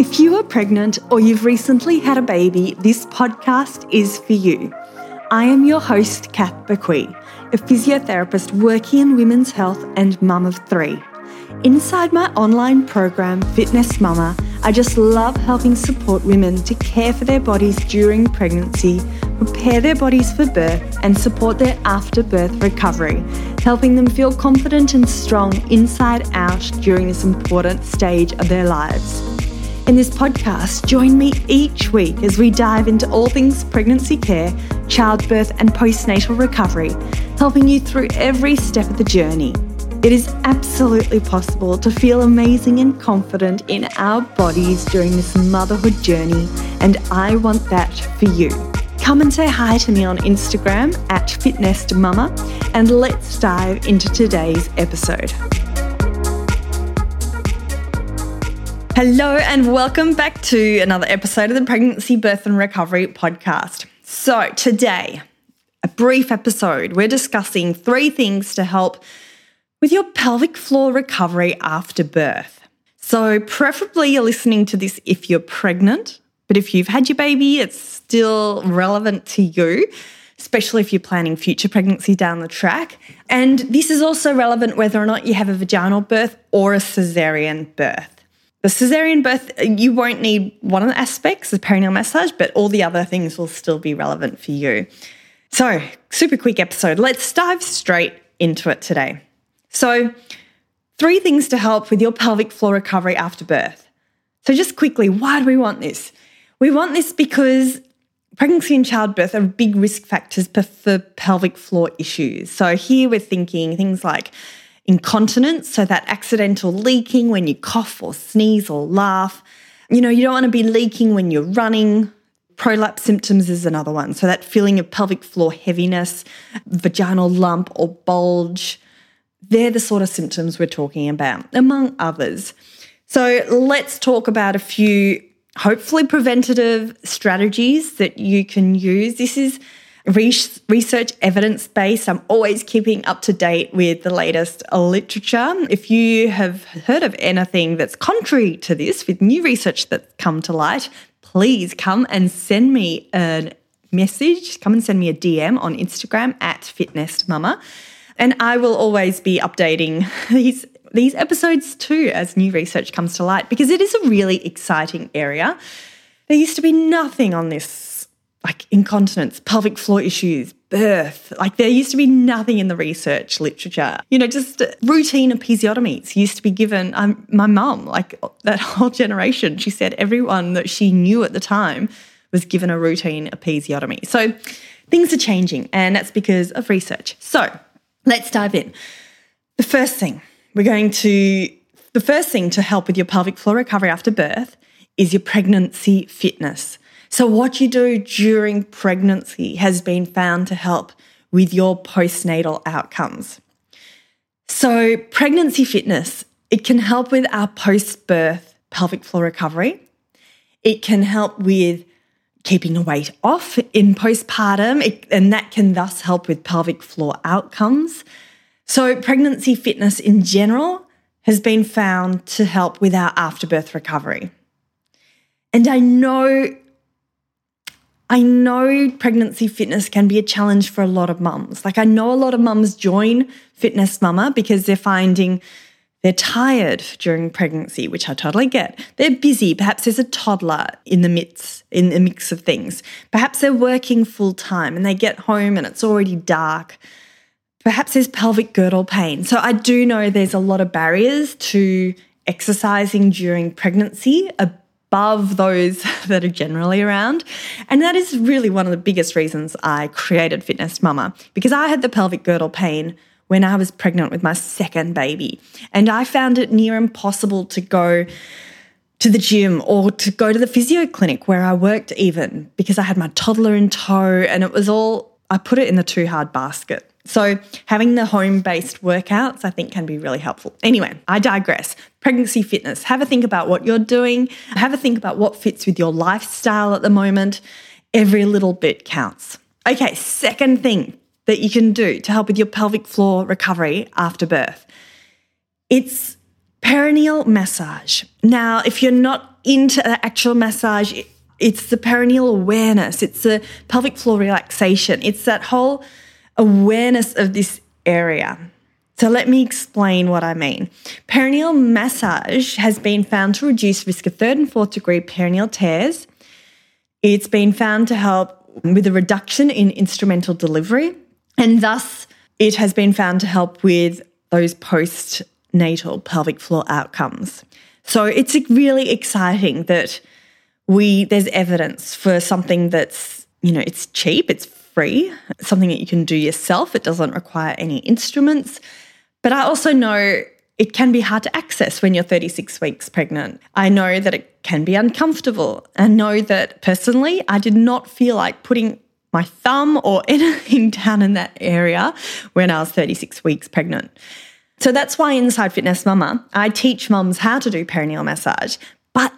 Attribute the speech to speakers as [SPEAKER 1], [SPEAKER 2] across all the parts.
[SPEAKER 1] If you are pregnant or you've recently had a baby, this podcast is for you. I am your host, Kath Bequee, a physiotherapist working in women's health and mum of three. Inside my online program, FitNest Mama, I just love helping support women to care for their bodies during pregnancy, prepare their bodies for birth, and support their after birth recovery, helping them feel confident and strong inside out during this important stage of their lives. In this podcast, join me each week as we dive into all things pregnancy care, childbirth, and postnatal recovery, helping you through every step of the journey. It is absolutely possible to feel amazing and confident in our bodies during this motherhood journey, and I want that for you. Come and say hi to me on Instagram at FitNestMama, and let's dive into today's episode. Hello, and welcome back to another episode of the Pregnancy, Birth, and Recovery podcast. So, today, a brief episode, we're discussing three things to help with your pelvic floor recovery after birth. So, preferably, you're listening to this if you're pregnant, but if you've had your baby, it's still relevant to you especially if you're planning future pregnancy down the track. And this is also relevant whether or not you have a vaginal birth or a cesarean birth. The cesarean birth, you won't need one of the aspects, the perineal massage, but all the other things will still be relevant for you. So, super quick episode. Let's dive straight into it today. So, three things to help with your pelvic floor recovery after birth. So, just quickly, why do we want this? We want this because pregnancy and childbirth are big risk factors for pelvic floor issues. So, here we're thinking things like incontinence, so that accidental leaking when you cough or sneeze or laugh. You know, you don't want to be leaking when you're running. Prolapse symptoms is another one. So that feeling of pelvic floor heaviness, vaginal lump or bulge. They're the sort of symptoms we're talking about, among others. So let's talk about a few hopefully preventative strategies that you can use. This is research evidence based. I'm always keeping up to date with the latest literature. If you have heard of anything that's contrary to this, with new research that's come to light, please come and send me a message. Come and send me a DM on Instagram at FitNestMama. And I will always be updating these these episodes too as new research comes to light because it is a really exciting area. There used to be nothing on this like incontinence, pelvic floor issues, birth. Like there used to be nothing in the research literature. You know, just routine episiotomies used to be given. Um, my mum, like that whole generation, she said everyone that she knew at the time was given a routine episiotomy. So things are changing, and that's because of research. So let's dive in. The first thing we're going to, the first thing to help with your pelvic floor recovery after birth is your pregnancy fitness. So, what you do during pregnancy has been found to help with your postnatal outcomes. So, pregnancy fitness, it can help with our post birth pelvic floor recovery. It can help with keeping the weight off in postpartum, it, and that can thus help with pelvic floor outcomes. So, pregnancy fitness in general has been found to help with our afterbirth recovery. And I know I know pregnancy fitness can be a challenge for a lot of mums. Like, I know a lot of mums join FitNest Mama because they're finding they're tired during pregnancy, which I totally get. They're busy. Perhaps there's a toddler in the midst, in the mix of things. Perhaps they're working full time and they get home and it's already dark. Perhaps there's pelvic girdle pain. So I do know there's a lot of barriers to exercising during pregnancy, a above those that are generally around. And that is really one of the biggest reasons I created FitNest Mama because I had the pelvic girdle pain when I was pregnant with my second baby. And I found it near impossible to go to the gym or to go to the physio clinic where I worked, even because I had my toddler in tow and it was all, I put it in the too hard basket. So, having the home based workouts, I think, can be really helpful. Anyway, I digress. Pregnancy fitness. Have a think about what you're doing, have a think about what fits with your lifestyle at the moment. Every little bit counts. Okay, second thing that you can do to help with your pelvic floor recovery after birth it's perineal massage. Now, if you're not into the actual massage, it's the perineal awareness, it's the pelvic floor relaxation, it's that whole awareness of this area. So let me explain what I mean. Perineal massage has been found to reduce risk of third and fourth degree perineal tears. It's been found to help with a reduction in instrumental delivery, and thus it has been found to help with those postnatal pelvic floor outcomes. So it's really exciting that we there's evidence for something that's you know it's cheap, it's free, something that you can do yourself. It doesn't require any instruments. But I also know it can be hard to access when you're 36 weeks pregnant. I know that it can be uncomfortable. and know that personally, I did not feel like putting my thumb or anything down in that area when I was 36 weeks pregnant. So that's why inside FitNest Mama, I teach mums how to do perineal massage. But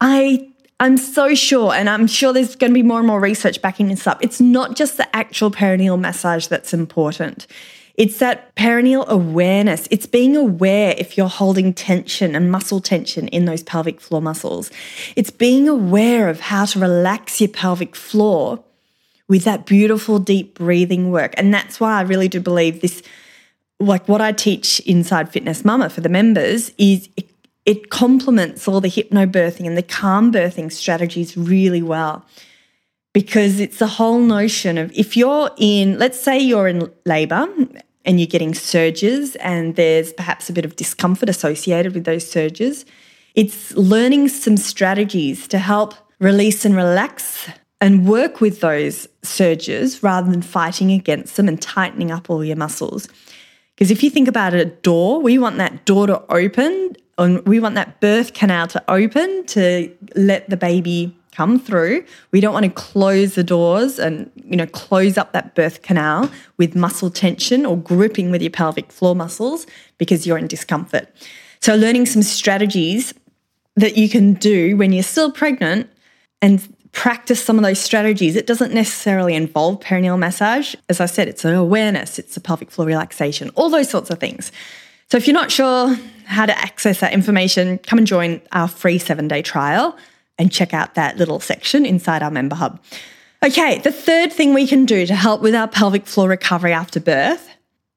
[SPEAKER 1] I I'm so sure, and I'm sure there's going to be more and more research backing this up. It's not just the actual perineal massage that's important. It's that perineal awareness. It's being aware if you're holding tension and muscle tension in those pelvic floor muscles. It's being aware of how to relax your pelvic floor with that beautiful deep breathing work. And that's why I really do believe this like what I teach inside FitNest Mama for the members is it, it complements all the hypnobirthing and the calm birthing strategies really well because it's the whole notion of if you're in, let's say you're in labor and you're getting surges and there's perhaps a bit of discomfort associated with those surges, it's learning some strategies to help release and relax and work with those surges rather than fighting against them and tightening up all your muscles. Because if you think about a door, we want that door to open and we want that birth canal to open to let the baby come through. We don't want to close the doors and, you know, close up that birth canal with muscle tension or gripping with your pelvic floor muscles because you're in discomfort. So, learning some strategies that you can do when you're still pregnant and practice some of those strategies. It doesn't necessarily involve perineal massage. As I said, it's an awareness, it's a pelvic floor relaxation, all those sorts of things. So, if you're not sure how to access that information, come and join our free seven day trial and check out that little section inside our member hub. Okay, the third thing we can do to help with our pelvic floor recovery after birth,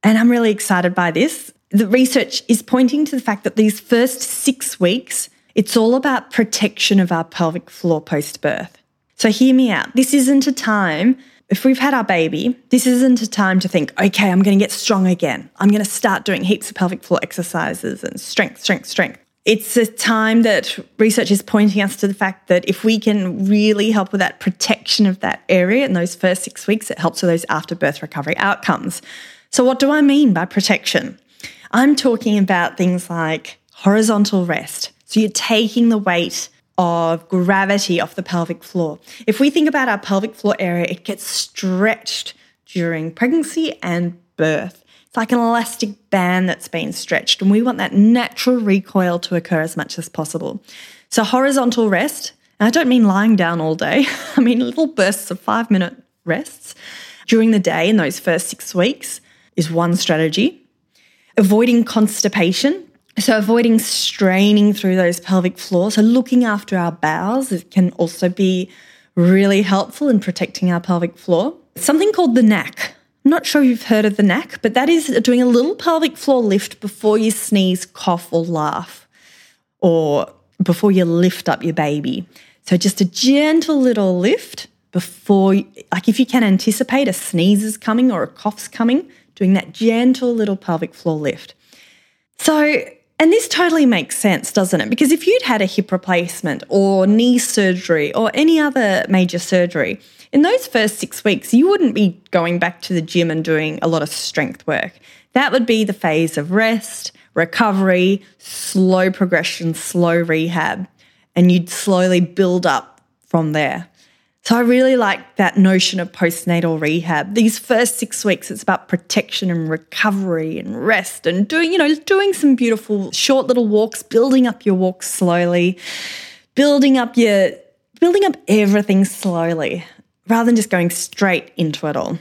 [SPEAKER 1] and I'm really excited by this, the research is pointing to the fact that these first six weeks, it's all about protection of our pelvic floor post birth. So hear me out. This isn't a time, if we've had our baby, this isn't a time to think, okay, I'm going to get strong again. I'm going to start doing heaps of pelvic floor exercises and strength, strength, strength it's a time that research is pointing us to the fact that if we can really help with that protection of that area in those first six weeks, it helps with those after birth recovery outcomes. So, what do I mean by protection? I'm talking about things like horizontal rest. So, you're taking the weight of gravity off the pelvic floor. If we think about our pelvic floor area, it gets stretched during pregnancy and birth. It's like an elastic band that's been stretched, and we want that natural recoil to occur as much as possible. So, horizontal rest, and I don't mean lying down all day, I mean little bursts of five minute rests during the day in those first six weeks is one strategy. Avoiding constipation, so avoiding straining through those pelvic floors, so looking after our bowels can also be really helpful in protecting our pelvic floor. Something called the Knack, I'm not sure you've heard of the Knack, but that is doing a little pelvic floor lift before you sneeze, cough, or laugh, or before you lift up your baby. So just a gentle little lift before, like if you can anticipate a sneeze is coming or a cough's coming, doing that gentle little pelvic floor lift. So, and this totally makes sense, doesn't it? Because if you'd had a hip replacement or knee surgery or any other major surgery, in those first six weeks, you wouldn't be going back to the gym and doing a lot of strength work. That would be the phase of rest, recovery, slow progression, slow rehab, and you'd slowly build up from there. So I really like that notion of postnatal rehab. These first six weeks, it's about protection and recovery and rest and doing, you know, doing some beautiful short little walks, building up your walks slowly, building up your building up everything slowly rather than just going straight into it all.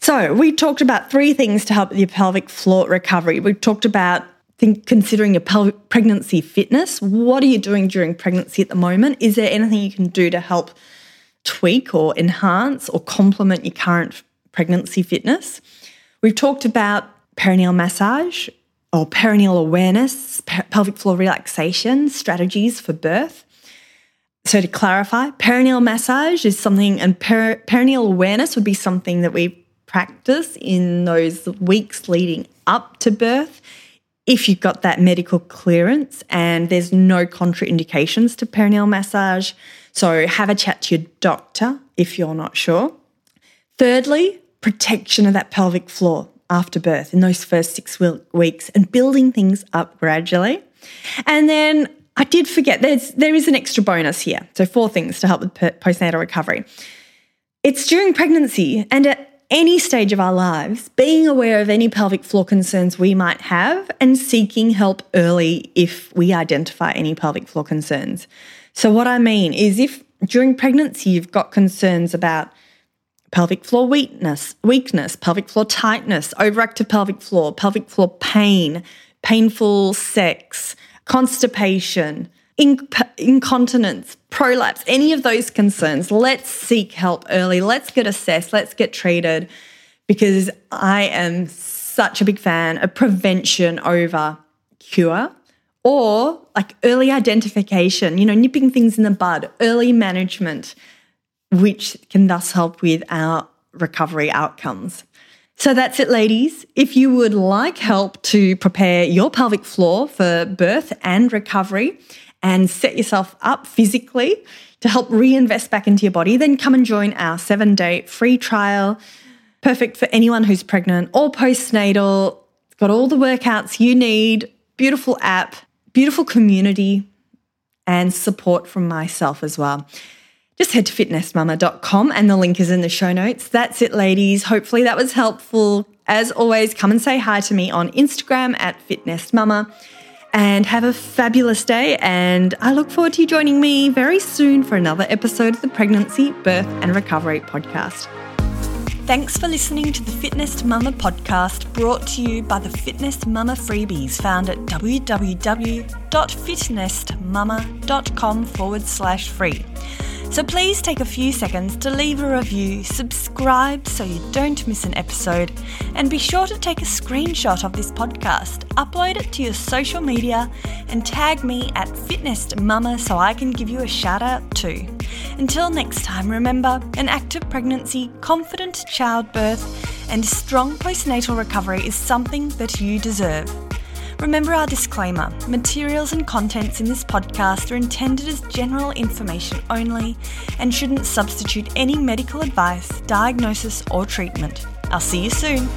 [SPEAKER 1] So, we talked about three things to help with your pelvic floor recovery. We talked about think considering your pel- pregnancy fitness. What are you doing during pregnancy at the moment? Is there anything you can do to help tweak or enhance or complement your current pregnancy fitness? We've talked about perineal massage or perineal awareness, pelvic floor relaxation strategies for birth. So, to clarify, perineal massage is something, and per- perineal awareness would be something that we practice in those weeks leading up to birth. If you've got that medical clearance and there's no contraindications to perineal massage, so have a chat to your doctor if you're not sure. Thirdly, protection of that pelvic floor after birth in those first six weeks and building things up gradually. And then I did forget there's there is an extra bonus here. So four things to help with postnatal recovery. It's during pregnancy and at any stage of our lives, being aware of any pelvic floor concerns we might have and seeking help early if we identify any pelvic floor concerns. So what I mean is if during pregnancy you've got concerns about pelvic floor weakness, weakness, pelvic floor tightness, overactive pelvic floor, pelvic floor pain, painful sex, constipation, inc- incontinence, prolapse, any of those concerns, let's seek help early. Let's get assessed, let's get treated because I am such a big fan of prevention over cure or like early identification, you know, nipping things in the bud, early management which can thus help with our recovery outcomes. So that's it, ladies. If you would like help to prepare your pelvic floor for birth and recovery and set yourself up physically to help reinvest back into your body, then come and join our seven day free trial. Perfect for anyone who's pregnant or postnatal. Got all the workouts you need, beautiful app, beautiful community, and support from myself as well just head to fitnestmama.com and the link is in the show notes. That's it, ladies. Hopefully that was helpful. As always, come and say hi to me on Instagram at fitnestmama and have a fabulous day. And I look forward to you joining me very soon for another episode of the Pregnancy, Birth and Recovery podcast. Thanks for listening to the FitNest Mama podcast brought to you by the FitNest Mama freebies found at www.fitnestmama.com forward slash free. So please take a few seconds to leave a review, subscribe so you don't miss an episode, and be sure to take a screenshot of this podcast, upload it to your social media, and tag me at FitNest Mama so I can give you a shout out too. Until next time, remember an active pregnancy, confident childbirth, and strong postnatal recovery is something that you deserve. Remember our disclaimer materials and contents in this podcast are intended as general information only and shouldn't substitute any medical advice, diagnosis, or treatment. I'll see you soon.